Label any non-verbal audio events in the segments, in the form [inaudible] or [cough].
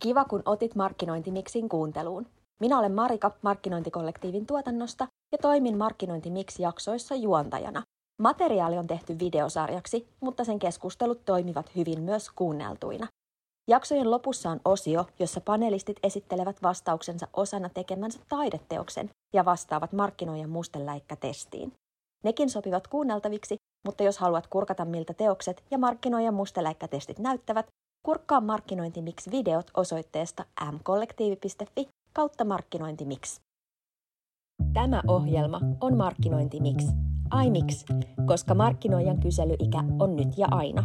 Kiva, kun otit Markkinointimiksin kuunteluun. Minä olen Marika Markkinointikollektiivin tuotannosta ja toimin Markkinointimix-jaksoissa juontajana. Materiaali on tehty videosarjaksi, mutta sen keskustelut toimivat hyvin myös kuunneltuina. Jaksojen lopussa on osio, jossa panelistit esittelevät vastauksensa osana tekemänsä taideteoksen ja vastaavat markkinoijan musteläikkätestiin. Nekin sopivat kuunneltaviksi, mutta jos haluat kurkata miltä teokset ja markkinoijan musteläikkätestit näyttävät, kurkkaa Markkinointimix videot osoitteesta mkollektiivi.fi kautta Markkinointimix. Tämä ohjelma on Markkinointimix. Ai miksi? Koska markkinoijan kyselyikä on nyt ja aina.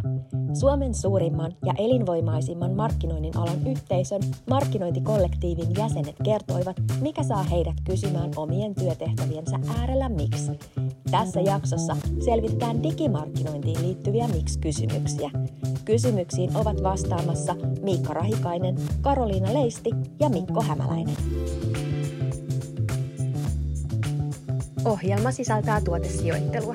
Suomen suurimman ja elinvoimaisimman markkinoinnin alan yhteisön markkinointikollektiivin jäsenet kertoivat, mikä saa heidät kysymään omien työtehtäviensä äärellä miksi. Tässä jaksossa selvitetään digimarkkinointiin liittyviä miksi-kysymyksiä. Kysymyksiin ovat vastaamassa Miikka Rahikainen, Karoliina Leisti ja Mikko Hämäläinen. Ohjelma sisältää tuotesijoittelua.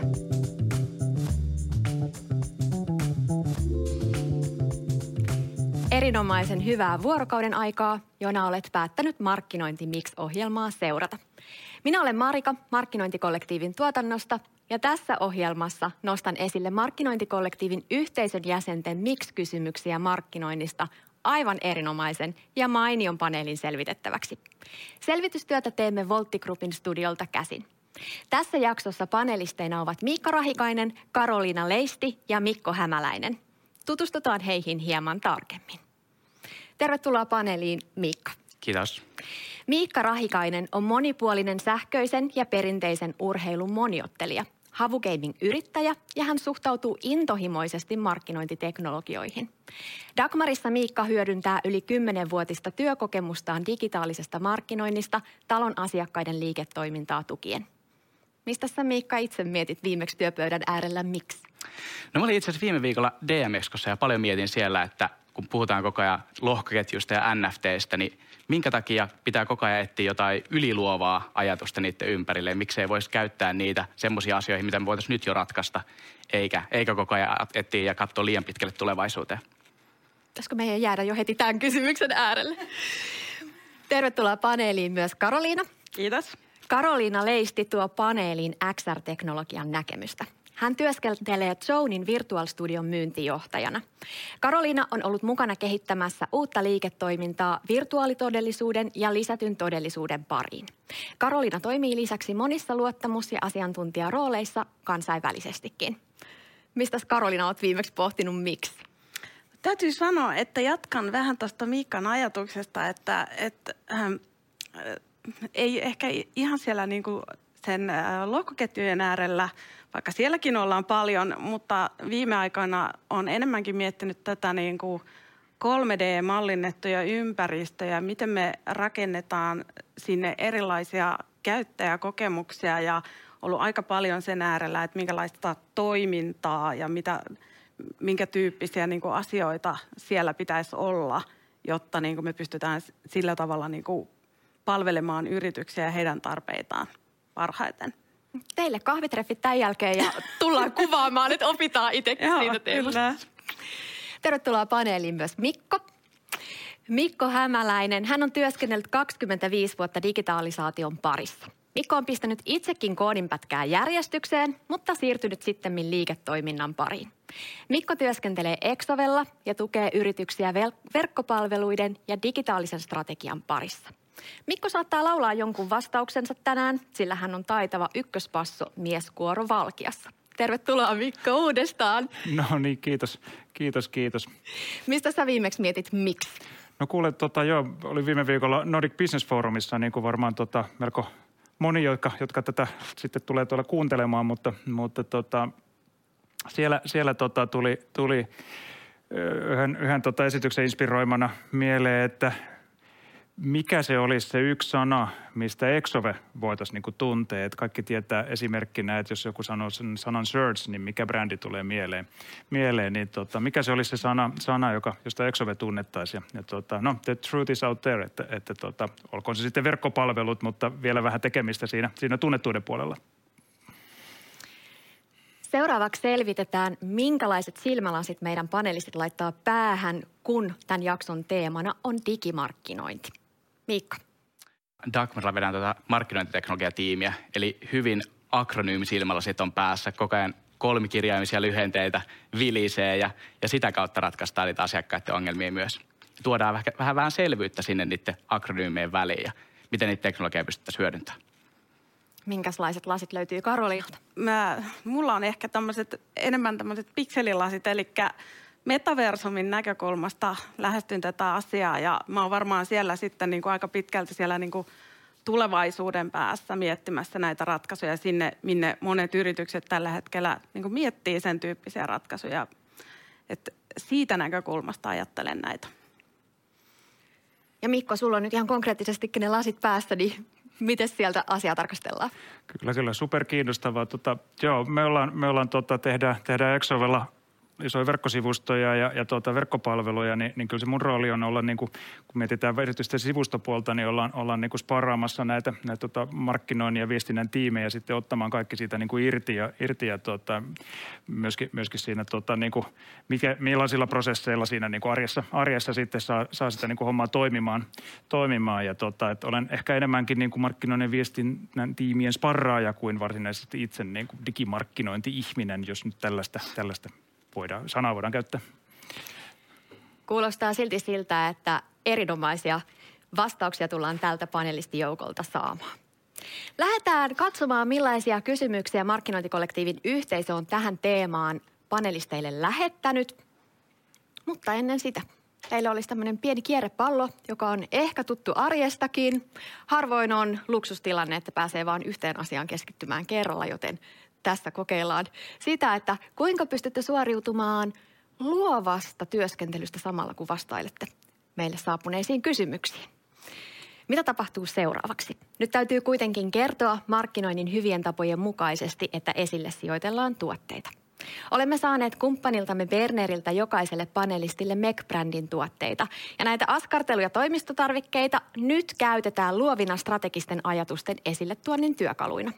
Erinomaisen hyvää vuorokauden aikaa, jona olet päättänyt Markkinointi Mix-ohjelmaa seurata. Minä olen Marika Markkinointikollektiivin tuotannosta ja tässä ohjelmassa nostan esille Markkinointikollektiivin yhteisön jäsenten Mix-kysymyksiä markkinoinnista aivan erinomaisen ja mainion paneelin selvitettäväksi. Selvitystyötä teemme Voltti Groupin studiolta käsin. Tässä jaksossa panelisteina ovat Miikka Rahikainen, Karoliina Leisti ja Mikko Hämäläinen. Tutustutaan heihin hieman tarkemmin. Tervetuloa paneeliin, Miikka. Kiitos. Miikka Rahikainen on monipuolinen sähköisen ja perinteisen urheilun moniottelija, Havugaming-yrittäjä ja hän suhtautuu intohimoisesti markkinointiteknologioihin. Dagmarissa Miikka hyödyntää yli 10-vuotista työkokemustaan digitaalisesta markkinoinnista talon asiakkaiden liiketoimintaa tukien. Mistä sä Miikka itse mietit viimeksi työpöydän äärellä miksi? No mä olin itse asiassa viime viikolla DMXkossa ja paljon mietin siellä, että kun puhutaan koko ajan lohkoketjusta ja NFTistä, niin minkä takia pitää koko ajan etsiä jotain yliluovaa ajatusta niiden ympärille. Miksei voisi käyttää niitä semmoisia asioihin, mitä me voitaisiin nyt jo ratkaista, eikä, eikä koko ajan etsiä ja katsoa liian pitkälle tulevaisuuteen. Pitäisikö meidän jäädä jo heti tämän kysymyksen äärelle? Tervetuloa paneeliin myös Karoliina. Kiitos. Karoliina Leisti tuo paneeliin XR-teknologian näkemystä. Hän työskentelee Zonin Virtual Studion myyntijohtajana. Karoliina on ollut mukana kehittämässä uutta liiketoimintaa virtuaalitodellisuuden ja lisätyn todellisuuden pariin. Karoliina toimii lisäksi monissa luottamus- ja asiantuntijarooleissa kansainvälisestikin. Mistä Karoliina olet viimeksi pohtinut miksi? Täytyy sanoa, että jatkan vähän tuosta Miikan ajatuksesta, että, että ähm, ei ehkä ihan siellä niin kuin sen äh, lohkoketjujen äärellä, vaikka sielläkin ollaan paljon, mutta viime aikoina on enemmänkin miettinyt tätä niin kuin 3D-mallinnettuja ympäristöjä, miten me rakennetaan sinne erilaisia käyttäjäkokemuksia ja ollut aika paljon sen äärellä, että minkälaista toimintaa ja mitä, minkä tyyppisiä niin kuin asioita siellä pitäisi olla, jotta niin kuin me pystytään sillä tavalla niin kuin palvelemaan yrityksiä ja heidän tarpeitaan parhaiten. Teille kahvitreffit tämän jälkeen ja tullaan [laughs] kuvaamaan, että opitaan itse siitä teemasta. Tervetuloa paneeliin myös Mikko. Mikko Hämäläinen, hän on työskennellyt 25 vuotta digitalisaation parissa. Mikko on pistänyt itsekin koodinpätkää järjestykseen, mutta siirtynyt sitten liiketoiminnan pariin. Mikko työskentelee Exovella ja tukee yrityksiä verkkopalveluiden ja digitaalisen strategian parissa. Mikko saattaa laulaa jonkun vastauksensa tänään, sillä hän on taitava ykköspasso mieskuoro Valkiassa. Tervetuloa Mikko uudestaan. No niin, kiitos. Kiitos, kiitos. Mistä sä viimeksi mietit miksi? No kuule, tota, joo, oli viime viikolla Nordic Business Forumissa, niin kuin varmaan tota, melko moni, jotka, jotka tätä sitten tulee tuolla kuuntelemaan, mutta, mutta tota, siellä, siellä tota, tuli, tuli yhden, yhden tota esityksen inspiroimana mieleen, että mikä se olisi se yksi sana, mistä Exove voitaisiin niin tuntea? Että kaikki tietää esimerkkinä, että jos joku sanoo sen sanan search, niin mikä brändi tulee mieleen. mieleen niin tota, mikä se olisi se sana, sana joka, josta Exove tunnettaisiin? Ja, tota, no, the truth is out there, että, että tota, olkoon se sitten verkkopalvelut, mutta vielä vähän tekemistä siinä, siinä tunnettuuden puolella. Seuraavaksi selvitetään, minkälaiset silmälasit meidän panelistit laittaa päähän, kun tämän jakson teemana on digimarkkinointi. Miikka. Dagmarilla vedän tätä tuota markkinointiteknologiatiimiä, eli hyvin akronyymisilmälasit on päässä. Koko ajan kolmikirjaimisia lyhenteitä vilisee ja, ja sitä kautta ratkaistaan niitä asiakkaiden ongelmia myös. Tuodaan vähän, vähän, vähän selvyyttä sinne niiden akronyymien väliin ja miten niitä teknologiaa pystyttäisiin hyödyntämään. Minkälaiset lasit löytyy Karolialta? Mä, mulla on ehkä tämmöiset, enemmän tämmöiset pikselilasit, eli metaversumin näkökulmasta lähestyn tätä asiaa ja mä oon varmaan siellä sitten niin kuin aika pitkälti siellä niin kuin tulevaisuuden päässä miettimässä näitä ratkaisuja sinne, minne monet yritykset tällä hetkellä niin kuin miettii sen tyyppisiä ratkaisuja. Et siitä näkökulmasta ajattelen näitä. Ja Mikko, sulla on nyt ihan konkreettisesti ne lasit päässä, niin miten sieltä asiaa tarkastellaan? Kyllä, kyllä. Super kiinnostavaa. Tota, joo, me ollaan, me ollaan tota, tehdään, tehdään Exovella isoja verkkosivustoja ja, ja tuota, verkkopalveluja, niin, niin kyllä se mun rooli on olla, niin kuin, kun mietitään erityisesti sivustopuolta, niin ollaan, ollaan niin kuin sparraamassa näitä, näitä tota, markkinoinnin ja viestinnän tiimejä sitten ottamaan kaikki siitä niin kuin irti ja, irti ja tuota, myöskin, myöskin siinä, tota, niin kuin, mikä, millaisilla prosesseilla siinä niin kuin arjessa, arjessa sitten saa, saa sitä niin kuin hommaa toimimaan. toimimaan. Ja tota, että olen ehkä enemmänkin niin kuin markkinoinnin ja viestinnän tiimien sparraaja kuin varsinaisesti itse niin kuin digimarkkinointi-ihminen, jos nyt tällaista, tällaista voidaan, sanaa voidaan käyttää. Kuulostaa silti siltä, että erinomaisia vastauksia tullaan tältä panelistijoukolta saamaan. Lähdetään katsomaan, millaisia kysymyksiä markkinointikollektiivin yhteisö on tähän teemaan panelisteille lähettänyt. Mutta ennen sitä, teillä olisi tämmöinen pieni kierrepallo, joka on ehkä tuttu arjestakin. Harvoin on luksustilanne, että pääsee vain yhteen asiaan keskittymään kerralla, joten tässä kokeillaan sitä, että kuinka pystytte suoriutumaan luovasta työskentelystä samalla kun vastailette meille saapuneisiin kysymyksiin. Mitä tapahtuu seuraavaksi? Nyt täytyy kuitenkin kertoa markkinoinnin hyvien tapojen mukaisesti, että esille sijoitellaan tuotteita. Olemme saaneet kumppaniltamme Berneriltä jokaiselle panelistille Mac-brändin tuotteita. Ja näitä askartelu- ja toimistotarvikkeita nyt käytetään luovina strategisten ajatusten esille tuonnin työkaluina.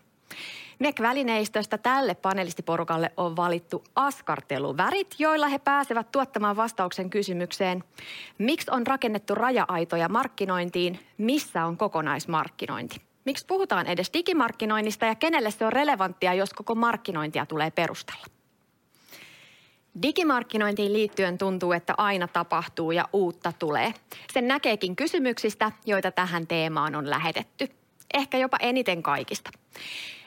NEC-välineistöstä tälle panelistiporukalle on valittu askarteluvärit, joilla he pääsevät tuottamaan vastauksen kysymykseen, miksi on rakennettu raja-aitoja markkinointiin, missä on kokonaismarkkinointi. Miksi puhutaan edes digimarkkinoinnista ja kenelle se on relevanttia, jos koko markkinointia tulee perustella? Digimarkkinointiin liittyen tuntuu, että aina tapahtuu ja uutta tulee. Sen näkeekin kysymyksistä, joita tähän teemaan on lähetetty. Ehkä jopa eniten kaikista.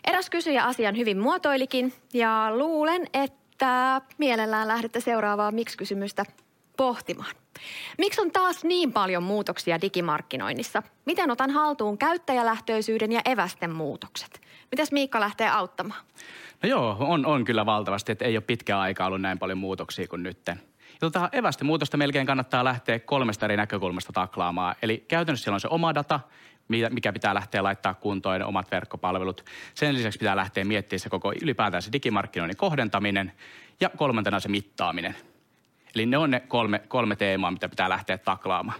Eräs kysyjä asian hyvin muotoilikin ja luulen, että mielellään lähdette seuraavaa miksi-kysymystä pohtimaan. Miksi on taas niin paljon muutoksia digimarkkinoinnissa? Miten otan haltuun käyttäjälähtöisyyden ja evästen muutokset? Mitäs Miikka lähtee auttamaan? No joo, on, on kyllä valtavasti, että ei ole pitkään aikaa ollut näin paljon muutoksia kuin nytten. Tota, evästen muutosta melkein kannattaa lähteä kolmesta eri näkökulmasta taklaamaan. Eli käytännössä siellä on se oma data, mikä pitää lähteä laittaa kuntoon, omat verkkopalvelut. Sen lisäksi pitää lähteä miettimään se koko ylipäätään se digimarkkinoinnin kohdentaminen ja kolmantena se mittaaminen. Eli ne on ne kolme, kolme teemaa, mitä pitää lähteä taklaamaan.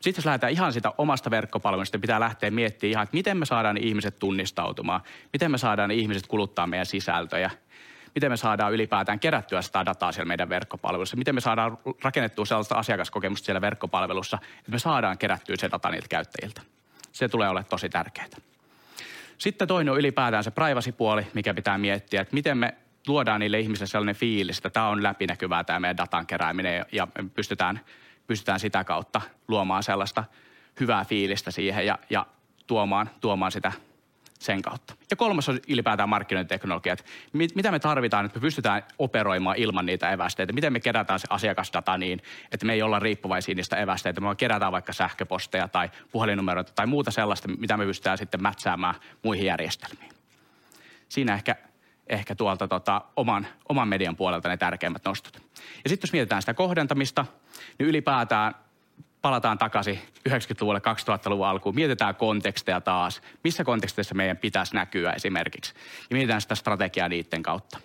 Sitten jos lähdetään ihan sitä omasta verkkopalvelusta, pitää lähteä miettimään ihan, että miten me saadaan ihmiset tunnistautumaan, miten me saadaan ihmiset kuluttaa meidän sisältöjä, miten me saadaan ylipäätään kerättyä sitä dataa siellä meidän verkkopalvelussa, miten me saadaan rakennettua sellaista asiakaskokemusta siellä verkkopalvelussa, että me saadaan kerättyä se data niiltä käyttäjiltä. Se tulee olemaan tosi tärkeää. Sitten toinen on ylipäätään se privacy-puoli, mikä pitää miettiä, että miten me luodaan niille ihmisille sellainen fiilis, että tämä on läpinäkyvää tämä meidän datan kerääminen ja pystytään, pystytään sitä kautta luomaan sellaista hyvää fiilistä siihen ja, ja tuomaan, tuomaan sitä sen kautta. Ja kolmas on ylipäätään markkinointiteknologiat. Mit, mitä me tarvitaan, että me pystytään operoimaan ilman niitä evästeitä? Miten me kerätään se asiakasdata niin, että me ei olla riippuvaisia niistä evästeitä. Me kerätään vaikka sähköposteja tai puhelinnumeroita tai muuta sellaista, mitä me pystytään sitten mätsäämään muihin järjestelmiin. Siinä ehkä, ehkä tuolta tota, oman, oman median puolelta ne tärkeimmät nostot. Ja sitten jos mietitään sitä kohdentamista, niin ylipäätään palataan takaisin 90-luvulle, 2000-luvun alkuun, mietitään konteksteja taas, missä konteksteissa meidän pitäisi näkyä esimerkiksi, ja mietitään sitä strategiaa niiden kautta.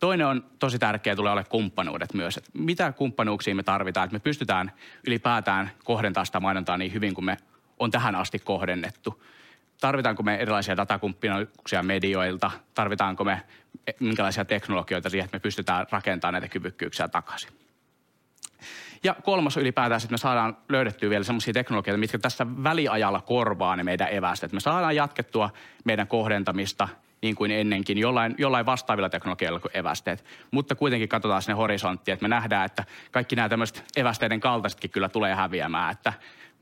Toinen on tosi tärkeä, tulee olla kumppanuudet myös. Että mitä kumppanuuksia me tarvitaan, että me pystytään ylipäätään kohdentamaan sitä mainontaa niin hyvin kuin me on tähän asti kohdennettu. Tarvitaanko me erilaisia datakumppanuuksia medioilta? Tarvitaanko me minkälaisia teknologioita siihen, että me pystytään rakentamaan näitä kyvykkyyksiä takaisin. Ja kolmas ylipäätään, että me saadaan löydettyä vielä sellaisia teknologioita, mitkä tässä väliajalla korvaa ne meidän evästet. Me saadaan jatkettua meidän kohdentamista niin kuin ennenkin, jollain, jollain vastaavilla teknologioilla kuin evästeet. Mutta kuitenkin katsotaan sinne horisonttiin, että me nähdään, että kaikki nämä tämmöiset evästeiden kaltaisetkin kyllä tulee häviämään, että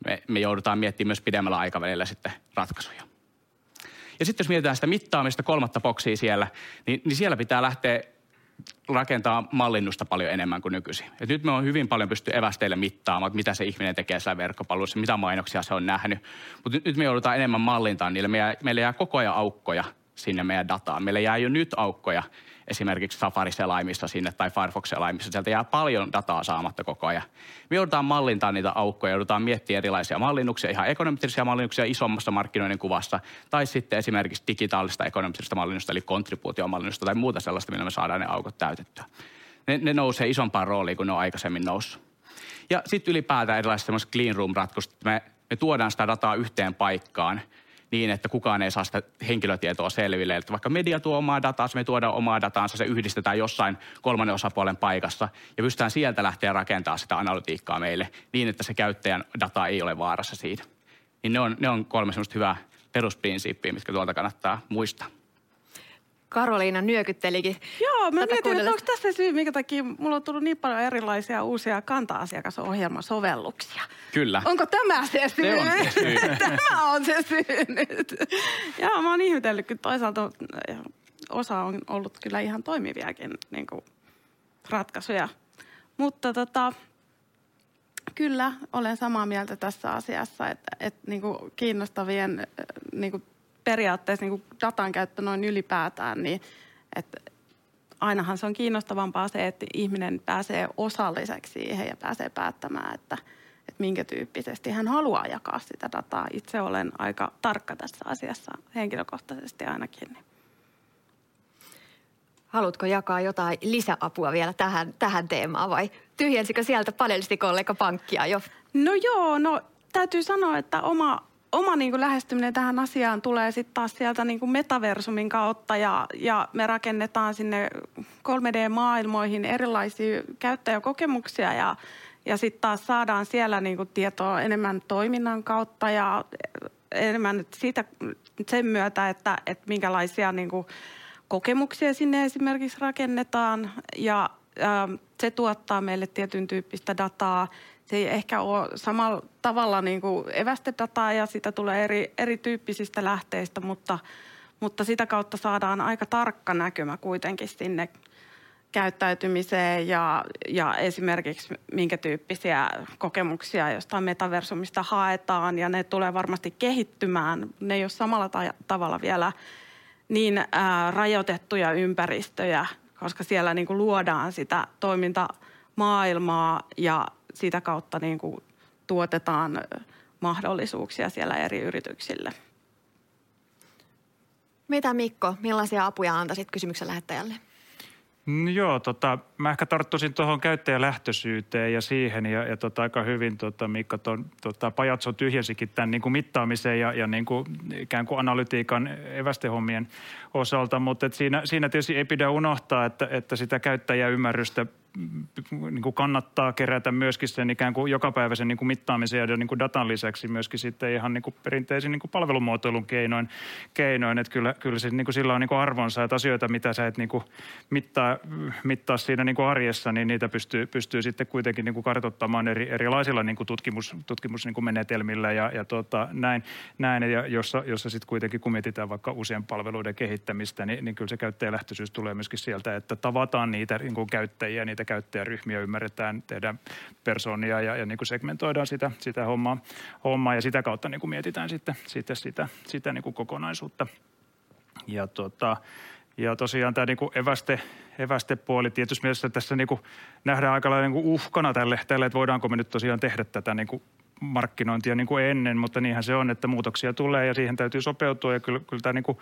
me, me joudutaan miettimään myös pidemmällä aikavälillä sitten ratkaisuja. Ja sitten jos mietitään sitä mittaamista, kolmatta boksia siellä, niin, niin siellä pitää lähteä rakentaa mallinnusta paljon enemmän kuin nykyisin. Et nyt me on hyvin paljon pysty evästeille mittaamaan, että mitä se ihminen tekee siellä verkkopalvelussa, mitä mainoksia se on nähnyt. Mutta nyt, me joudutaan enemmän mallintaan niille. Meillä, meillä jää koko ajan aukkoja sinne meidän dataan. Meillä jää jo nyt aukkoja esimerkiksi Safari-selaimissa sinne tai Firefox-selaimissa. Sieltä jää paljon dataa saamatta koko ajan. Me joudutaan mallintaa niitä aukkoja, joudutaan miettiä erilaisia mallinnuksia, ihan ekonometrisia mallinnuksia isommassa markkinoiden kuvassa, tai sitten esimerkiksi digitaalista ekonometrista mallinnusta, eli kontribuutiomallinnusta tai muuta sellaista, millä me saadaan ne aukot täytettyä. Ne, ne nousee isompaan rooliin kuin ne on aikaisemmin noussut. Ja sitten ylipäätään erilaiset clean room-ratkaisut, me, me tuodaan sitä dataa yhteen paikkaan – niin, että kukaan ei saa sitä henkilötietoa selville. Että vaikka media tuo omaa dataa, me tuodaan omaa dataansa, se yhdistetään jossain kolmannen osapuolen paikassa ja pystytään sieltä lähteä rakentamaan sitä analytiikkaa meille niin, että se käyttäjän data ei ole vaarassa siitä. Niin ne on, ne on kolme semmoista hyvää perusprinsiippiä, mitkä tuolta kannattaa muistaa. Karoliina nyökyttelikin. Joo, mä mietin, että onko tässä syy, minkä takia mulla on tullut niin paljon erilaisia uusia kanta-asiakasohjelmasovelluksia. Kyllä. Onko tämä se syy? Se on se syy. [laughs] tämä on se syy nyt. Joo, mä oon ihmetellyt, kun toisaalta osa on ollut kyllä ihan toimiviakin niin kuin, ratkaisuja. Mutta tota, kyllä olen samaa mieltä tässä asiassa, että, että niin kuin kiinnostavien niin kuin periaatteessa niin kuin datan käyttö noin ylipäätään, niin että ainahan se on kiinnostavampaa se, että ihminen pääsee osalliseksi siihen ja pääsee päättämään, että, että minkä tyyppisesti hän haluaa jakaa sitä dataa. Itse olen aika tarkka tässä asiassa henkilökohtaisesti ainakin. Niin. Haluatko jakaa jotain lisäapua vielä tähän, tähän teemaan vai tyhjensikö sieltä panelistikollega pankkia jo? No joo, no täytyy sanoa, että oma oma niin kuin lähestyminen tähän asiaan tulee sitten taas sieltä niin kuin metaversumin kautta ja, ja me rakennetaan sinne 3D-maailmoihin erilaisia käyttäjäkokemuksia ja, ja sitten taas saadaan siellä niin kuin tietoa enemmän toiminnan kautta ja enemmän siitä, sen myötä, että, että minkälaisia niin kuin kokemuksia sinne esimerkiksi rakennetaan. Ja se tuottaa meille tietyn tyyppistä dataa – se ei ehkä ole samalla tavalla niin kuin evästedataa ja sitä tulee eri, erityyppisistä lähteistä, mutta, mutta sitä kautta saadaan aika tarkka näkymä kuitenkin sinne käyttäytymiseen ja, ja esimerkiksi minkä tyyppisiä kokemuksia jostain metaversumista haetaan ja ne tulee varmasti kehittymään. Ne ei ole samalla ta- tavalla vielä niin ää, rajoitettuja ympäristöjä, koska siellä niin kuin luodaan sitä toimintamaailmaa ja sitä kautta niin kuin tuotetaan mahdollisuuksia siellä eri yrityksille. Mitä Mikko, millaisia apuja antaisit kysymyksen lähettäjälle? No joo, tota, mä ehkä tarttuisin tuohon käyttäjälähtöisyyteen ja siihen ja, ja tota, aika hyvin tota, Mikko ton, tota, Pajatso tyhjensikin tämän niin kuin mittaamisen ja, ja niin kuin, ikään kuin analytiikan evästehommien osalta, mutta siinä, siinä tietysti ei pidä unohtaa, että, että sitä käyttäjäymmärrystä niin kuin kannattaa kerätä myöskin sen ikään kuin jokapäiväisen niin kuin mittaamisen ja niin kuin datan lisäksi myöskin sitten ihan niin kuin perinteisin niin kuin palvelumuotoilun keinoin. keinoin. Että kyllä, kyllä se, niin kuin sillä on niin kuin arvonsa, että asioita, mitä sä et niin kuin mittaa, mittaa siinä niin kuin arjessa, niin niitä pystyy, pystyy sitten kuitenkin niin kuin kartoittamaan eri, erilaisilla niin kuin tutkimus, tutkimus niin ja, ja tota, näin, näin ja jossa, jossa sitten kuitenkin kun mietitään vaikka uusien palveluiden kehittämistä, niin, niin kyllä se käyttäjälähtöisyys tulee myöskin sieltä, että tavataan niitä niin kuin käyttäjiä, niitä niitä käyttäjäryhmiä, ymmärretään, tehdään persoonia ja, ja niin kuin segmentoidaan sitä, sitä hommaa, hommaa ja sitä kautta niin kuin mietitään sitten, sitten sitä, sitä niin kuin kokonaisuutta. Ja, tota, ja tosiaan tämä niin kuin eväste, evästepuoli tietysti mielessä tässä niin kuin nähdään aika lailla niin kuin uhkana tälle, tälle, että voidaanko me nyt tosiaan tehdä tätä niin kuin markkinointia niin kuin ennen, mutta niinhän se on, että muutoksia tulee ja siihen täytyy sopeutua ja kyllä, kyllä tämä niin kuin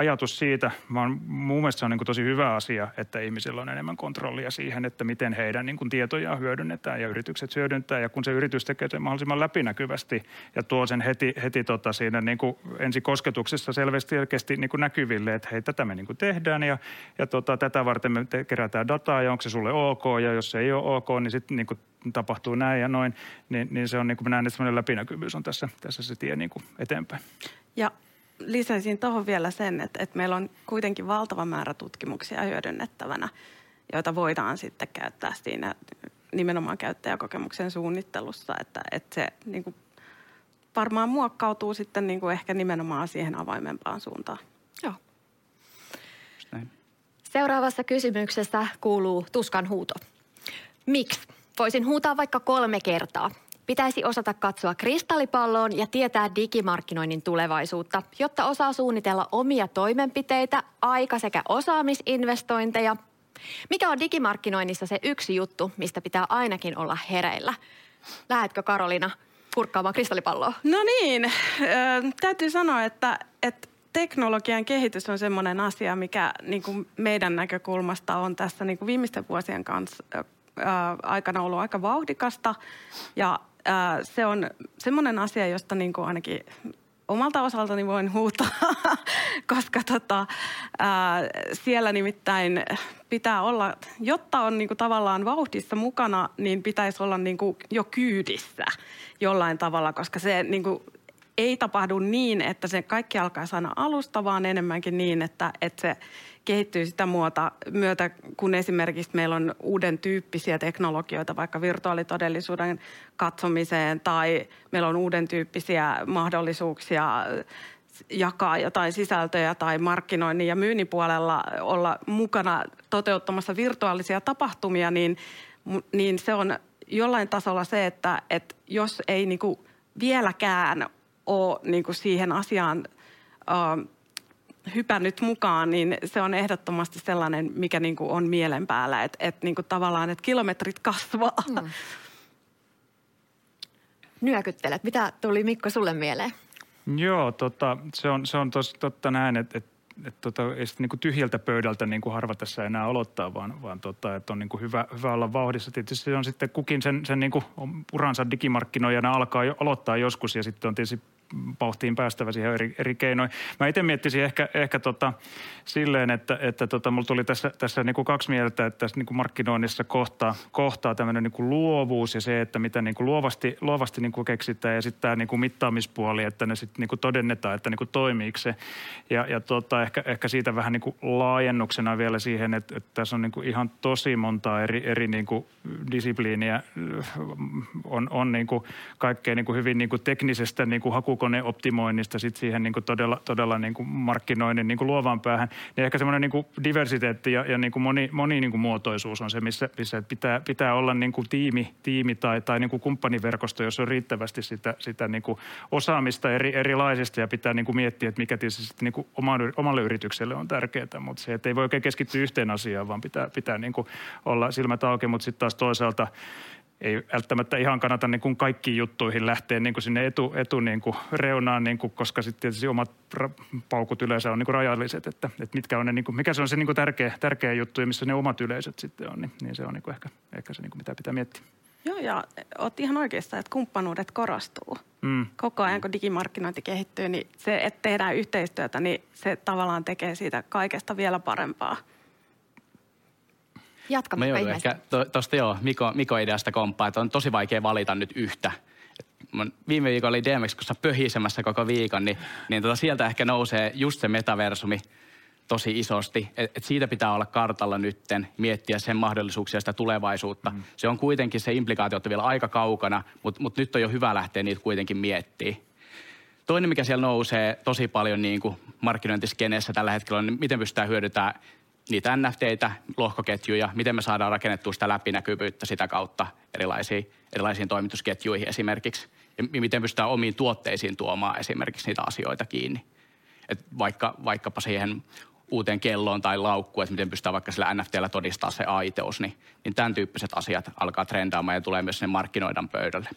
ajatus siitä, vaan mun mielestä se on niin kuin tosi hyvä asia, että ihmisillä on enemmän kontrollia siihen, että miten heidän niin kuin tietojaan hyödynnetään ja yritykset hyödyntää. Ja kun se yritys tekee sen mahdollisimman läpinäkyvästi ja tuo sen heti, heti tota siinä niin kuin ensikosketuksessa selvästi selkeästi niin kuin näkyville, että hei, tätä me niin kuin tehdään ja, ja tota, tätä varten me te- kerätään dataa ja onko se sulle ok ja jos se ei ole ok, niin sitten niin tapahtuu näin ja noin, niin, niin se on niin kuin mä näen, että läpinäkyvyys on tässä, tässä se tie niin kuin eteenpäin. Ja lisäisin tuohon vielä sen, että, että meillä on kuitenkin valtava määrä tutkimuksia hyödynnettävänä, joita voidaan sitten käyttää siinä nimenomaan käyttäjäkokemuksen suunnittelussa, että, että se niin kuin varmaan muokkautuu sitten niin kuin ehkä nimenomaan siihen avoimempaan suuntaan. Joo. Seuraavassa kysymyksessä kuuluu tuskan huuto. Miksi? Voisin huutaa vaikka kolme kertaa. Pitäisi osata katsoa kristallipalloon ja tietää digimarkkinoinnin tulevaisuutta, jotta osaa suunnitella omia toimenpiteitä, aika- sekä osaamisinvestointeja. Mikä on digimarkkinoinnissa se yksi juttu, mistä pitää ainakin olla hereillä? Lähetkö Karolina kurkkaamaan kristallipalloa? No niin, äh, täytyy sanoa, että, että teknologian kehitys on sellainen asia, mikä niin kuin meidän näkökulmasta on tässä niin kuin viimeisten vuosien kanssa aikana ollut aika vauhdikasta. Ja äh, se on semmoinen asia, josta niin kuin ainakin omalta osaltani voin huutaa, [laughs] koska tota, ää, siellä nimittäin pitää olla, jotta on niinku tavallaan vauhdissa mukana, niin pitäisi olla niinku jo kyydissä jollain tavalla, koska se niinku ei tapahdu niin, että se kaikki alkaa sana alusta, vaan enemmänkin niin, että, että se kehittyy sitä muuta myötä, kun esimerkiksi meillä on uuden tyyppisiä teknologioita, vaikka virtuaalitodellisuuden katsomiseen tai meillä on uuden tyyppisiä mahdollisuuksia jakaa jotain sisältöjä tai markkinoinnin ja myynnin puolella olla mukana toteuttamassa virtuaalisia tapahtumia, niin, niin se on jollain tasolla se, että, että jos ei niin kuin vieläkään ole niin kuin siihen asiaan hypännyt mukaan, niin se on ehdottomasti sellainen, mikä niin kuin on mielen päällä, että et niin kuin tavallaan, että kilometrit kasvaa. Mm. Nyökyttelet. Mitä tuli Mikko sulle mieleen? Joo, tota, se on, se on tos, totta näin, että et, et, tota, ei sitten niinku tyhjältä pöydältä niinku harva tässä enää aloittaa, vaan, vaan tota, että on niinku hyvä, hyvä olla vauhdissa. Tietysti se on sitten kukin sen, sen niinku uransa digimarkkinoijana alkaa jo, aloittaa joskus ja sitten on tietysti vauhtiin päästävä siihen eri, eri keinoin. Mä itse miettisin ehkä, ehkä tota, silleen, että, että tota, mulla tuli tässä, tässä niin kuin kaksi mieltä, että tässä niin kuin markkinoinnissa kohtaa, kohtaa tämmöinen niin kuin luovuus ja se, että mitä niin kuin luovasti, luovasti niin kuin keksitään ja sitten tämä niin kuin mittaamispuoli, että ne sitten niin kuin todennetaan, että niin kuin toimiiko se. Ja, ja tota, ehkä, ehkä siitä vähän niin kuin laajennuksena vielä siihen, että, että tässä on niin kuin ihan tosi monta eri, eri niin kuin disipliiniä on, on niin kuin kaikkea niin kuin hyvin niin kuin teknisestä niin kuin haku hakukoneoptimoinnista sit siihen niin kuin todella, todella niin kuin markkinoinnin niin kuin luovaan päähän, niin ehkä semmoinen niin diversiteetti ja, ja niin kuin moni, moni niin kuin muotoisuus on se, missä, missä pitää, pitää olla niin kuin tiimi, tiimi tai, tai niin kuin kumppaniverkosto, jos on riittävästi sitä, sitä niin kuin osaamista eri, erilaisista ja pitää niin kuin miettiä, että mikä tietysti niin kuin omalle yritykselle on tärkeää, mutta se, että ei voi oikein keskittyä yhteen asiaan, vaan pitää, pitää niin kuin olla silmät auki, mutta sitten taas toisaalta ei välttämättä ihan kannata niin kuin kaikkiin juttuihin lähteä niin kuin sinne etu, etu niin kuin reunaan, niin kuin, koska sitten tietysti omat paukut yleensä on niin kuin rajalliset, että, että mitkä on ne, niin kuin, mikä se on se niin kuin tärkeä, tärkeä juttu ja missä ne omat yleisöt sitten on, niin, niin se on niin kuin ehkä, ehkä se, niin kuin mitä pitää miettiä. Joo, ja oot ihan oikeassa, että kumppanuudet korostuu. Mm. Koko ajan, kun digimarkkinointi kehittyy, niin se, että tehdään yhteistyötä, niin se tavallaan tekee siitä kaikesta vielä parempaa. Jatkamme Mä joudun ehkä tuosta joo, Miko, Miko ideasta komppaa, että on tosi vaikea valita nyt yhtä. Mun viime viikolla oli DMXkossa pöhisemässä koko viikon, niin, niin tota sieltä ehkä nousee just se metaversumi tosi isosti. Et, et siitä pitää olla kartalla nytten, miettiä sen mahdollisuuksia sitä tulevaisuutta. Mm. Se on kuitenkin se implikaatio vielä aika kaukana, mutta mut nyt on jo hyvä lähteä niitä kuitenkin miettimään. Toinen, mikä siellä nousee tosi paljon niin kuin markkinointiskeneessä tällä hetkellä on, niin miten pystytään hyödyntämään niitä NFTitä, lohkoketjuja, miten me saadaan rakennettua sitä läpinäkyvyyttä sitä kautta erilaisiin, erilaisiin toimitusketjuihin esimerkiksi. Ja miten pystytään omiin tuotteisiin tuomaan esimerkiksi niitä asioita kiinni. Et vaikka, vaikkapa siihen uuteen kelloon tai laukkuun, että miten pystytään vaikka sillä NFTllä todistaa se aiteus, niin, niin tämän tyyppiset asiat alkaa trendaamaan ja tulee myös sinne markkinoidan pöydälle.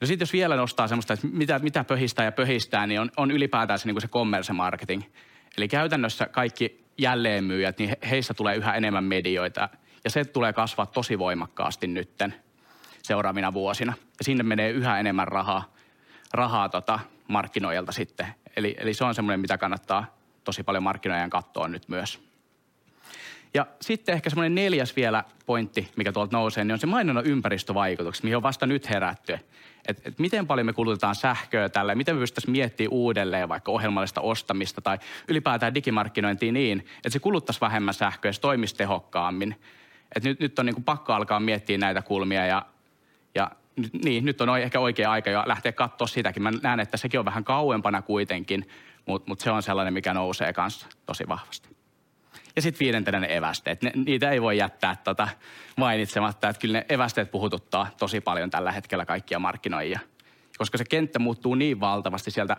No sitten jos vielä nostaa semmoista, että mitä, mitä pöhistää ja pöhistää, niin on, on ylipäätään se, niin kuin se commerce marketing – Eli käytännössä kaikki jälleenmyyjät, niin heistä tulee yhä enemmän medioita. Ja se tulee kasvaa tosi voimakkaasti nytten seuraavina vuosina. Ja sinne menee yhä enemmän rahaa, rahaa tota markkinoilta sitten. Eli, eli se on semmoinen, mitä kannattaa tosi paljon markkinoijan katsoa nyt myös. Ja sitten ehkä semmoinen neljäs vielä pointti, mikä tuolta nousee, niin on se mainonnan ympäristövaikutukset, mihin on vasta nyt herätty. Et, et miten paljon me kulutetaan sähköä tällä, miten me pystyttäisiin miettimään uudelleen vaikka ohjelmallista ostamista tai ylipäätään digimarkkinointia niin, että se kuluttaisi vähemmän sähköä ja se toimisi tehokkaammin. Et nyt, nyt on niin kuin pakko alkaa miettiä näitä kulmia ja, ja niin, nyt on ehkä oikea aika jo lähteä katsoa sitäkin. Mä näen, että sekin on vähän kauempana kuitenkin, mutta mut se on sellainen, mikä nousee kanssa tosi vahvasti. Ja sitten viidentenä ne evästeet. Ne, niitä ei voi jättää tota mainitsematta, että kyllä ne evästeet puhututtaa tosi paljon tällä hetkellä kaikkia markkinoijia. Koska se kenttä muuttuu niin valtavasti sieltä,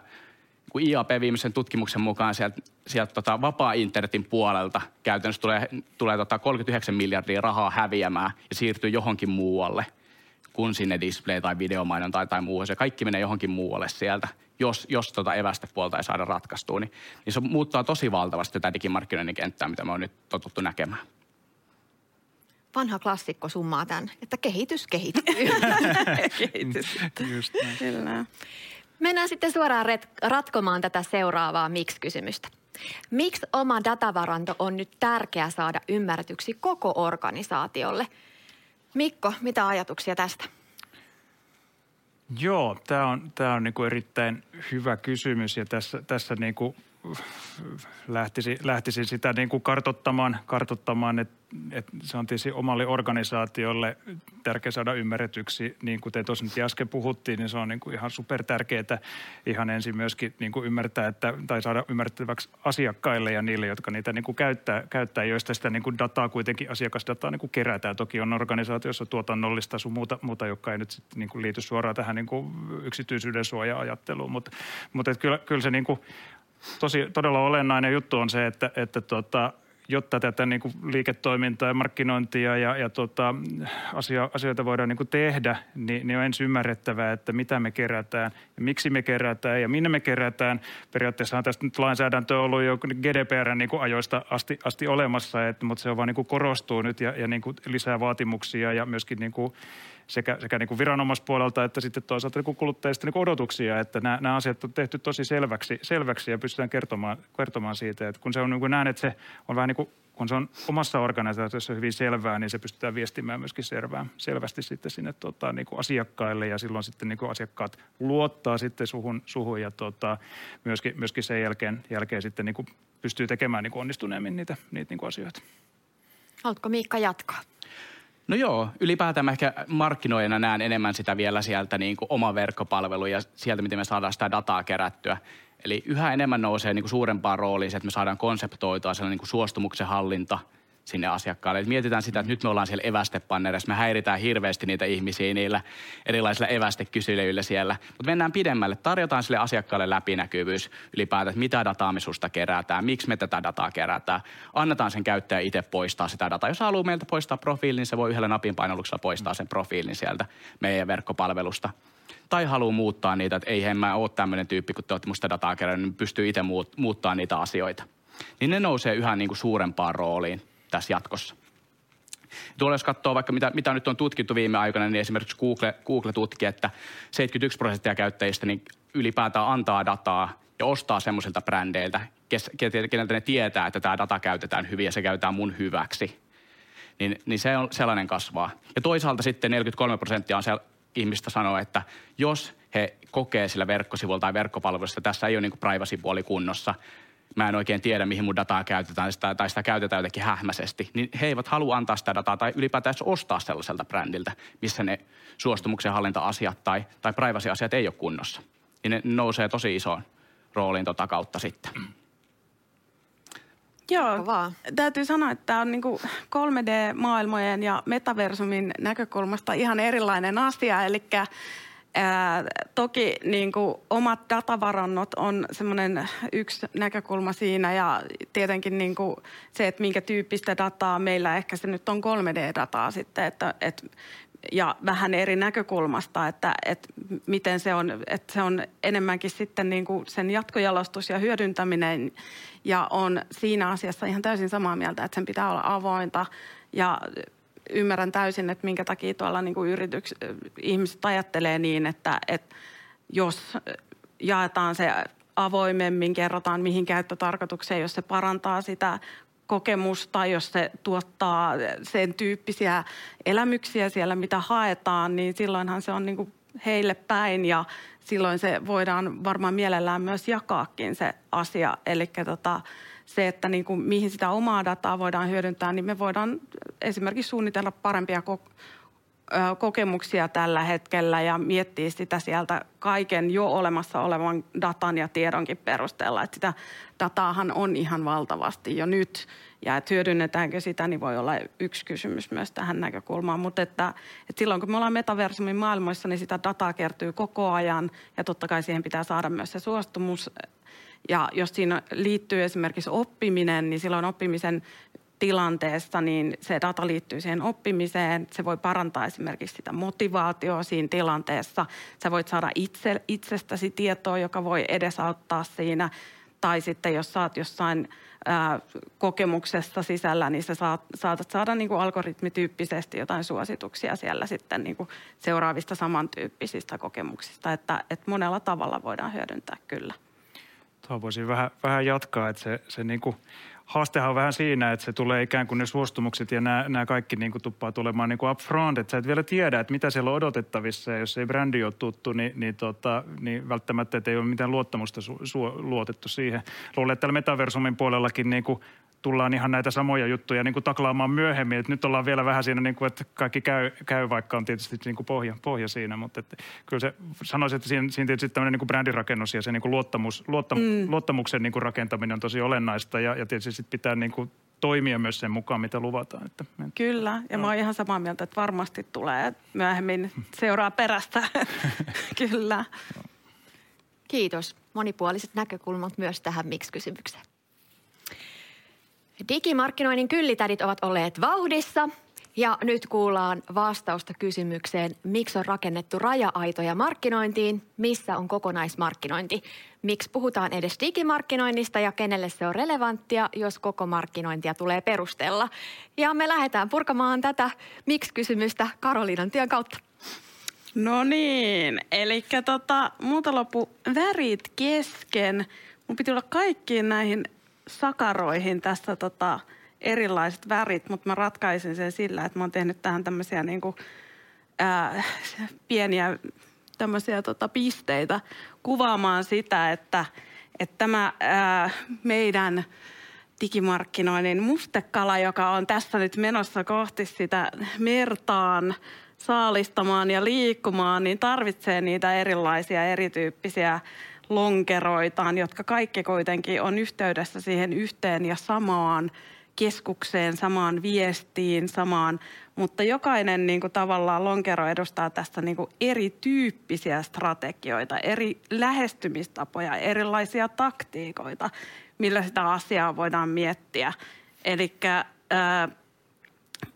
kun IAP viimeisen tutkimuksen mukaan sieltä, sieltä tota vapaa-internetin puolelta käytännössä tulee, tulee tota 39 miljardia rahaa häviämään ja siirtyy johonkin muualle kuin sinne display- tai videomainontaan tai muuhun. Se kaikki menee johonkin muualle sieltä jos, jos tota evästepuolta ei saada ratkaistua, niin, niin se muuttaa tosi valtavasti tätä digimarkkinoinnin kenttää, mitä me on nyt totuttu näkemään. Vanha klassikko summaa tämän, että kehitys kehittyy. [laughs] kehitys. Just Kyllä. Mennään sitten suoraan ret- ratkomaan tätä seuraavaa miksi-kysymystä. Miksi oma datavaranto on nyt tärkeää saada ymmärretyksi koko organisaatiolle? Mikko, mitä ajatuksia tästä? Joo, tämä on, tää on niinku erittäin hyvä kysymys ja tässä, tässä niinku lähtisi, lähtisi sitä niinku kartottamaan, kartottamaan että et se on tietysti omalle organisaatiolle tärkeä saada ymmärretyksi. Niin kuten tuossa nyt äsken puhuttiin, niin se on niinku ihan super tärkeää ihan ensin myöskin niinku ymmärtää, että, tai saada ymmärrettäväksi asiakkaille ja niille, jotka niitä niinku käyttää, käyttää, joista sitä niinku dataa kuitenkin, asiakasdataa niinku kerätään. Toki on organisaatiossa tuotannollista sun muuta, muuta joka ei nyt sit niinku liity suoraan tähän niinku yksityisyyden suoja-ajatteluun, mutta, mutta kyllä, kyllä se niinku, tosi, todella olennainen juttu on se, että, että tota, jotta tätä niin kuin liiketoimintaa ja markkinointia ja, ja tota, asia, asioita voidaan niin kuin tehdä, niin, niin on ensin ymmärrettävää, että mitä me kerätään ja miksi me kerätään ja minne me kerätään. Periaatteessa on tästä nyt lainsäädäntö ollut jo GDPR niin ajoista asti, asti olemassa, että, mutta se on vaan niin kuin korostuu nyt ja, ja niin kuin lisää vaatimuksia ja myöskin niin kuin sekä, sekä niin kuin viranomaispuolelta että sitten toisaalta niin kuluttajista niin odotuksia, että nämä, nämä asiat on tehty tosi selväksi, selväksi ja pystytään kertomaan, kertomaan siitä, että kun se on niin kuin näen, että se on vähän niin kuin kun se on omassa organisaatiossa hyvin selvää, niin se pystytään viestimään myöskin selvää, selvästi sitten sinne tota, niin kuin asiakkaille ja silloin sitten niin kuin asiakkaat luottaa sitten suhun, suhun ja tota, myöskin, myöskin sen jälkeen, jälkeen sitten niin kuin pystyy tekemään niin kuin onnistuneemmin niitä, niitä niin kuin asioita. Haluatko Miikka jatkaa? No joo, ylipäätään mä ehkä markkinoijana näen enemmän sitä vielä sieltä niin kuin oma verkkopalvelu ja sieltä, miten me saadaan sitä dataa kerättyä. Eli yhä enemmän nousee niin kuin suurempaan rooliin se, että me saadaan konseptoitua sellainen niin kuin suostumuksen hallinta – sinne asiakkaalle. Et mietitään sitä, että nyt me ollaan siellä evästepannereissa, me häiritään hirveästi niitä ihmisiä niillä erilaisilla evästekyselyillä siellä. Mutta mennään pidemmälle, tarjotaan sille asiakkaalle läpinäkyvyys ylipäätään, että mitä dataa me susta kerätään, miksi me tätä dataa kerätään. Annetaan sen käyttäjä itse poistaa sitä dataa. Jos haluaa meiltä poistaa profiilin, niin se voi yhdellä napin painalluksella poistaa sen profiilin sieltä meidän verkkopalvelusta tai haluaa muuttaa niitä, että ei mä ole tämmöinen tyyppi, kun te olette musta dataa kerännyt, niin pystyy itse muut, muuttaa niitä asioita. Niin ne nousee yhä niin kuin suurempaan rooliin tässä jatkossa. Tuolla jos katsoo vaikka mitä, mitä nyt on tutkittu viime aikoina, niin esimerkiksi Google, Google tutki, että 71 prosenttia käyttäjistä niin ylipäätään antaa dataa ja ostaa semmoisilta brändeiltä, keneltä ne tietää, että tämä data käytetään hyvin ja se käytetään mun hyväksi. Niin, niin se on sellainen kasvaa. Ja toisaalta sitten 43 prosenttia on se ihmistä sanoo, että jos he kokee sillä verkkosivulla tai verkkopalvelussa, tässä ei ole niin privacy-puoli kunnossa, mä en oikein tiedä, mihin mun dataa käytetään sitä, tai sitä käytetään jotenkin hähmäisesti, niin he eivät halua antaa sitä dataa tai ylipäätään ostaa sellaiselta brändiltä, missä ne suostumuksen hallinta-asiat tai, tai privacy-asiat ei ole kunnossa. Niin ne nousee tosi isoon rooliin tota kautta sitten. [clears throat] Joo, täytyy sanoa, että tämä on niinku 3D-maailmojen ja metaversumin näkökulmasta ihan erilainen asia. Eli Ää, toki niin kuin omat datavarannot on semmoinen yksi näkökulma siinä ja tietenkin niin kuin se, että minkä tyyppistä dataa meillä ehkä se nyt on 3D-dataa sitten, että, että ja vähän eri näkökulmasta, että, että miten se on, että se on enemmänkin sitten niin kuin sen jatkojalostus ja hyödyntäminen ja on siinä asiassa ihan täysin samaa mieltä, että sen pitää olla avointa ja ymmärrän täysin, että minkä takia tuolla niin kuin yrityks, ihmiset ajattelee niin, että, että jos jaetaan se avoimemmin, kerrotaan mihin käyttötarkoitukseen, jos se parantaa sitä kokemusta, jos se tuottaa sen tyyppisiä elämyksiä siellä, mitä haetaan, niin silloinhan se on niin kuin heille päin ja silloin se voidaan varmaan mielellään myös jakaakin se asia. Eli tota, se, että niin kuin, mihin sitä omaa dataa voidaan hyödyntää, niin me voidaan esimerkiksi suunnitella parempia kokemuksia tällä hetkellä ja miettiä sitä sieltä kaiken jo olemassa olevan datan ja tiedonkin perusteella. Että sitä dataahan on ihan valtavasti jo nyt ja että hyödynnetäänkö sitä, niin voi olla yksi kysymys myös tähän näkökulmaan. Mutta että, että silloin kun me ollaan metaversumin maailmoissa, niin sitä dataa kertyy koko ajan ja totta kai siihen pitää saada myös se suostumus. Ja jos siinä liittyy esimerkiksi oppiminen, niin silloin oppimisen tilanteessa, niin se data liittyy siihen oppimiseen. Se voi parantaa esimerkiksi sitä motivaatioa siinä tilanteessa. Sä voit saada itse, itsestäsi tietoa, joka voi edesauttaa siinä. Tai sitten jos saat jossain ää, kokemuksesta sisällä, niin sä saat, saatat saada niin kuin algoritmityyppisesti jotain suosituksia siellä sitten niin kuin seuraavista samantyyppisistä kokemuksista. Että, että monella tavalla voidaan hyödyntää kyllä. Tuo voisin vähän, vähän jatkaa, että se, se niin kuin haastehan on vähän siinä, että se tulee ikään kuin ne suostumukset ja nämä, nämä kaikki niin kuin tuppaa tulemaan niin kuin upfront, että sä et vielä tiedä, että mitä siellä on odotettavissa ja jos ei brändi ole tuttu, niin, niin, tota, niin välttämättä ei ole mitään luottamusta su, su, luotettu siihen. Luulen, että täällä metaversumin puolellakin niin kuin tullaan ihan näitä samoja juttuja niin kuin taklaamaan myöhemmin. Et nyt ollaan vielä vähän siinä, niin kuin, että kaikki käy, käy, vaikka on tietysti niin kuin pohja, pohja siinä. Mutta että, kyllä se, sanoisin, että siinä, siinä tietysti tämmöinen niin kuin brändirakennus ja se niin kuin luottamus, luottam, mm. luottamuksen niin kuin rakentaminen on tosi olennaista. Ja, ja tietysti sit pitää niin kuin toimia myös sen mukaan, mitä luvataan. Että, Kyllä, ja no. mä oon ihan samaa mieltä, että varmasti tulee myöhemmin seuraa perästä. [laughs] Kyllä. Kiitos. Monipuoliset näkökulmat myös tähän miksi-kysymykseen. Digimarkkinoinnin kyllitädit ovat olleet vauhdissa ja nyt kuullaan vastausta kysymykseen, miksi on rakennettu raja-aitoja markkinointiin, missä on kokonaismarkkinointi. Miksi puhutaan edes digimarkkinoinnista ja kenelle se on relevanttia, jos koko markkinointia tulee perustella. Ja me lähdetään purkamaan tätä miksi-kysymystä Karoliinan työn kautta. No niin, eli tota, muuta loppu värit kesken. Mun piti olla kaikkiin näihin sakaroihin tässä tota, erilaiset värit, mutta mä ratkaisin sen sillä, että mä oon tehnyt tähän tämmöisiä niin kuin, ää, pieniä tämmöisiä tota, pisteitä kuvaamaan sitä, että, että tämä ää, meidän digimarkkinoinnin mustekala, joka on tässä nyt menossa kohti sitä mertaan saalistamaan ja liikkumaan, niin tarvitsee niitä erilaisia erityyppisiä lonkeroitaan, jotka kaikki kuitenkin on yhteydessä siihen yhteen ja samaan keskukseen, samaan viestiin, samaan, mutta jokainen niin kuin, tavallaan lonkero edustaa tästä niin kuin, erityyppisiä strategioita, eri lähestymistapoja, erilaisia taktiikoita, millä sitä asiaa voidaan miettiä. Eli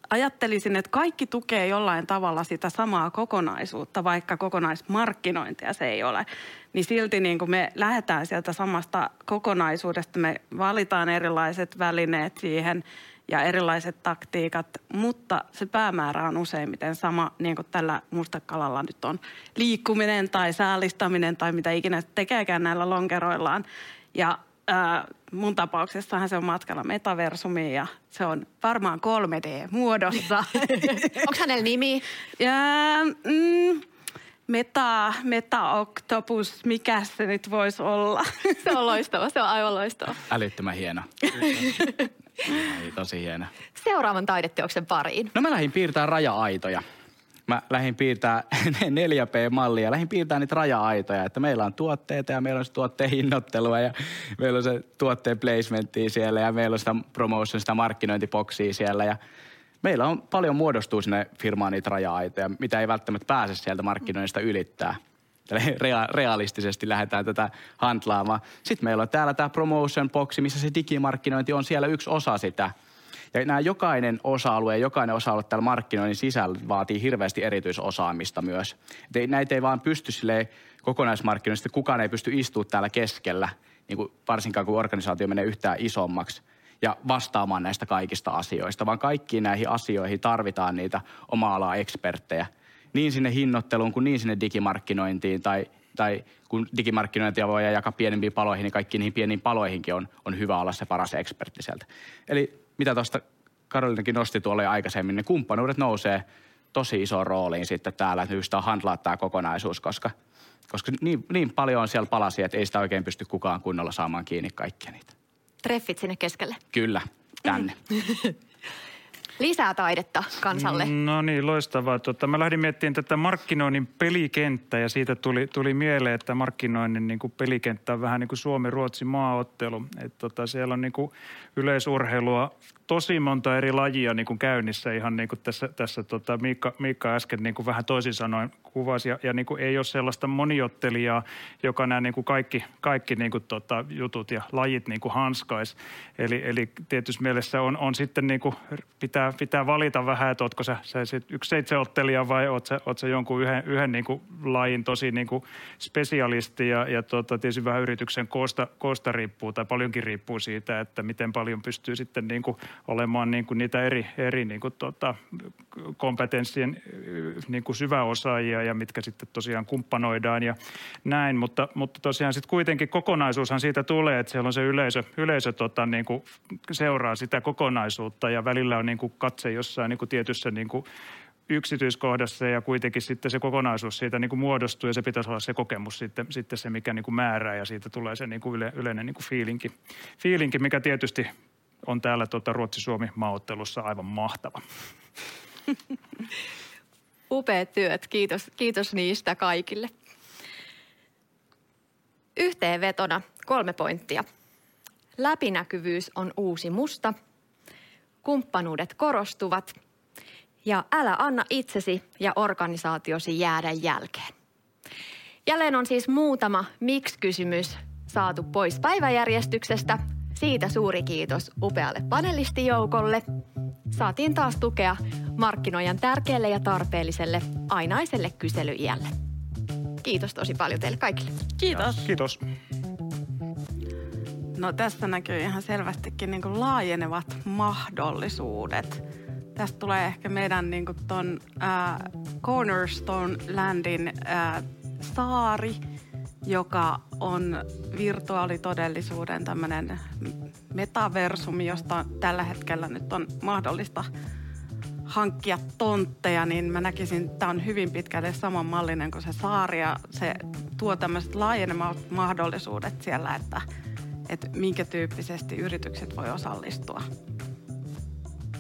ajattelisin, että kaikki tukee jollain tavalla sitä samaa kokonaisuutta, vaikka kokonaismarkkinointia se ei ole. Niin silti niin kuin me lähdetään sieltä samasta kokonaisuudesta, me valitaan erilaiset välineet siihen ja erilaiset taktiikat, mutta se päämäärä on useimmiten sama, niin kuin tällä mustakalalla nyt on liikkuminen tai säällistäminen tai mitä ikinä tekeekään näillä lonkeroillaan. Ja äh, mun tapauksessahan se on matkalla metaversumiin ja se on varmaan 3D-muodossa. [laughs] Onko hänellä nimi? Ja, mm, Meta, Meta Octopus, mikä se nyt voisi olla? [laughs] Se on loistava, se on aivan loistava. Älyttömän hieno. Ai, tosi hieno. Seuraavan taideteoksen pariin. No mä lähdin piirtämään raja-aitoja mä lähdin piirtää [laughs] 4P-mallia, lähdin piirtää niitä raja-aitoja, että meillä on tuotteita ja meillä on se tuotteen hinnoittelua ja meillä on se tuotteen placementtia siellä ja meillä on sitä promotion, sitä markkinointiboksia siellä ja meillä on paljon muodostuu sinne firmaan niitä raja-aitoja, mitä ei välttämättä pääse sieltä markkinoinnista ylittää. Rea- realistisesti lähdetään tätä handlaamaan. Sitten meillä on täällä tämä promotion boxi, missä se digimarkkinointi on siellä yksi osa sitä – Ja nämä jokainen osa-alue ja jokainen osa-alue täällä markkinoinnin sisällä vaatii hirveästi erityisosaamista myös. Et näitä ei vaan pysty silleen kokonaismarkkinoista, kukaan ei pysty istumaan täällä keskellä, niin kuin varsinkaan kun organisaatio menee yhtään isommaksi ja vastaamaan näistä kaikista asioista, vaan kaikkiin näihin asioihin tarvitaan niitä oma-alaa eksperttejä. Niin sinne hinnoitteluun kuin niin sinne digimarkkinointiin tai, tai kun digimarkkinointia voi jakaa pienempiin paloihin, niin kaikki niihin pieniin paloihinkin on, on hyvä olla se paras ekspertti sieltä. Eli mitä tuosta Karolinakin nosti tuolla jo aikaisemmin, niin kumppanuudet nousee tosi isoon rooliin sitten täällä, että yhdistää handlaa tämä kokonaisuus, koska, koska niin, niin paljon on siellä palasia, että ei sitä oikein pysty kukaan kunnolla saamaan kiinni kaikkia niitä. Treffit sinne keskelle. Kyllä, tänne. [laughs] Lisää taidetta kansalle. No niin, loistavaa. Tota, mä lähdin miettimään tätä markkinoinnin pelikenttää ja siitä tuli, tuli mieleen, että markkinoinnin niin kuin pelikenttä on vähän niin kuin Suomi-Ruotsi maaottelu. Et tota, siellä on niin kuin yleisurheilua tosi monta eri lajia niin kuin käynnissä ihan niin kuin tässä, tässä tota Miikka, Miikka äsken niin kuin vähän toisin sanoen kuvasi. Ja, ja niin kuin ei ole sellaista moniottelijaa, joka nämä niin kuin kaikki, kaikki niin kuin tota jutut ja lajit niin kuin hanskais. Eli, eli tietysti mielessä on, on sitten niin kuin pitää, pitää valita vähän, että ootko sä, sä yksi seitseottelija vai oot sä, oot sä jonkun yhden, yhden niin kuin lajin tosi niin kuin spesialisti. Ja, ja tota, tietysti vähän yrityksen koosta, koosta riippuu tai paljonkin riippuu siitä, että miten paljon pystyy sitten niin kuin olemaan niin kuin niitä eri, eri niin kuin tota, kompetenssien niin kuin syväosaajia ja mitkä sitten tosiaan kumppanoidaan ja näin. Mutta, mutta tosiaan sitten kuitenkin kokonaisuushan siitä tulee, että siellä on se yleisö, yleisö tota, niin kuin seuraa sitä kokonaisuutta ja välillä on niin kuin katse jossain niin kuin tietyssä niin kuin yksityiskohdassa ja kuitenkin sitten se kokonaisuus siitä niin kuin muodostuu ja se pitäisi olla se kokemus sitten, sitten se, mikä niin kuin määrää ja siitä tulee se niin kuin yle, yleinen niin kuin fiilinki, fiilinki, mikä tietysti on täällä tuota Ruotsi-Suomi-maaottelussa aivan mahtava. [laughs] Upeat työt, kiitos, kiitos niistä kaikille. Yhteenvetona kolme pointtia. Läpinäkyvyys on uusi musta, kumppanuudet korostuvat ja älä anna itsesi ja organisaatiosi jäädä jälkeen. Jälleen on siis muutama miksi-kysymys saatu pois päiväjärjestyksestä siitä suuri kiitos upealle panelistijoukolle. Saatiin taas tukea markkinoijan tärkeälle ja tarpeelliselle ainaiselle kyselyijälle. Kiitos tosi paljon teille kaikille. Kiitos. Kiitos. No tässä näkyy ihan selvästikin niin kuin laajenevat mahdollisuudet. Tästä tulee ehkä meidän niin kuin ton, äh, Cornerstone Landin äh, saari – joka on virtuaalitodellisuuden tämmöinen metaversumi, josta tällä hetkellä nyt on mahdollista hankkia tontteja, niin mä näkisin, että tämä on hyvin pitkälle samanmallinen kuin se saari ja se tuo tämmöiset laajenemat mahdollisuudet siellä, että, että minkä tyyppisesti yritykset voi osallistua.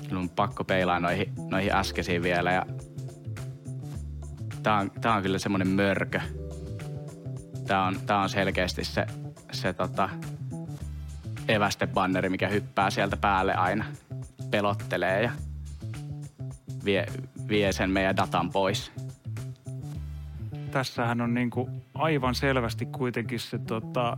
Minun on pakko peilaa noihin, noihin äskeisiin vielä ja tämä on, tää on kyllä semmoinen mörkö Tämä on, tää on selkeästi se, se tota, evästebanneri, mikä hyppää sieltä päälle aina, pelottelee ja vie, vie sen meidän datan pois. Tässähän on niin kuin aivan selvästi kuitenkin se tota,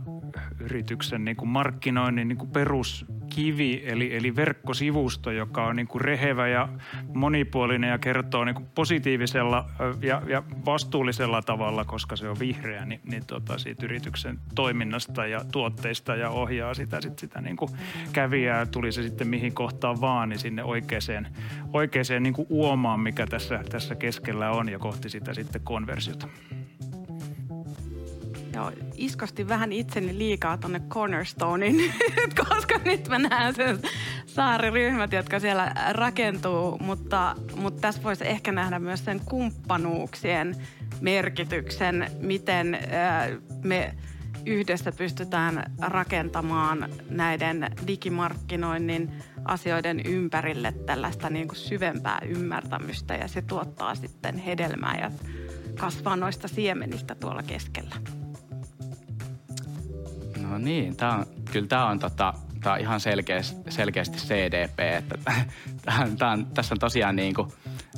yrityksen niin kuin markkinoinnin niin kuin perus kivi, eli, eli verkkosivusto, joka on niin kuin rehevä ja monipuolinen ja kertoo niin kuin positiivisella ja, ja vastuullisella tavalla, koska se on vihreä, niin, niin tota, siitä yrityksen toiminnasta ja tuotteista ja ohjaa sitä, sit sitä niin kuin kävijää, tuli se sitten mihin kohtaan vaan, niin sinne oikeaan, oikeaan niin kuin uomaan, mikä tässä, tässä keskellä on ja kohti sitä sitten konversiota. Joo, iskosti vähän itseni liikaa tonne Cornerstonein, [laughs] koska nyt mä näen sen saariryhmät, jotka siellä rakentuu, mutta, mutta tässä voisi ehkä nähdä myös sen kumppanuuksien merkityksen, miten me yhdessä pystytään rakentamaan näiden digimarkkinoinnin asioiden ympärille tällaista niin kuin syvempää ymmärtämystä ja se tuottaa sitten hedelmää ja kasvaa noista siemenistä tuolla keskellä. No niin, tää on, kyllä tämä on, tota, tää on ihan selkeästi, selkeästi CDP. Että [laughs] tää on, tässä on tosiaan niin kuin,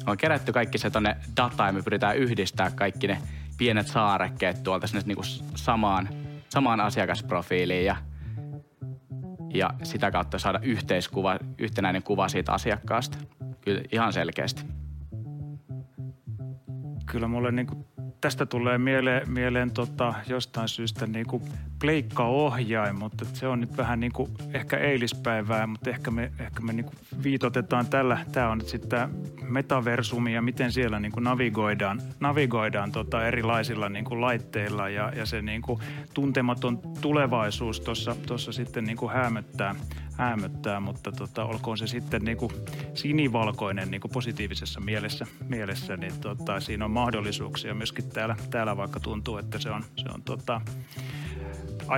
on kerätty kaikki se tonne dataan ja me pyritään yhdistää kaikki ne pienet saarekkeet tuolta sinne niin kuin samaan, samaan asiakasprofiiliin ja, ja sitä kautta saada yhteiskuva, yhtenäinen kuva siitä asiakkaasta. Kyllä ihan selkeästi. Kyllä mulle niin kuin tästä tulee mieleen, mieleen tota, jostain syystä niin kuin pleikkaohjain, mutta se on nyt vähän niin kuin ehkä eilispäivää, mutta ehkä me, ehkä me niin kuin viitotetaan tällä. Tämä on nyt sitten metaversumi ja miten siellä niin kuin navigoidaan, navigoidaan tota erilaisilla niin kuin laitteilla ja, ja se niin kuin tuntematon tulevaisuus tuossa sitten niin kuin häämöttää, häämöttää, mutta tota, olkoon se sitten niin kuin sinivalkoinen niin kuin positiivisessa mielessä, mielessä niin tota, siinä on mahdollisuuksia myöskin täällä, täällä vaikka tuntuu, että se on, se on tota,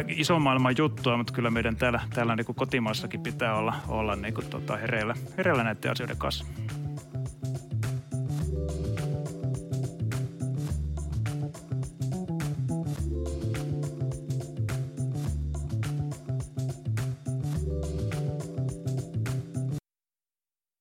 iso maailman juttua, mutta kyllä meidän täällä, täällä niin kuin kotimaassakin pitää olla, olla niin kuin tota hereillä, hereillä näiden asioiden kanssa.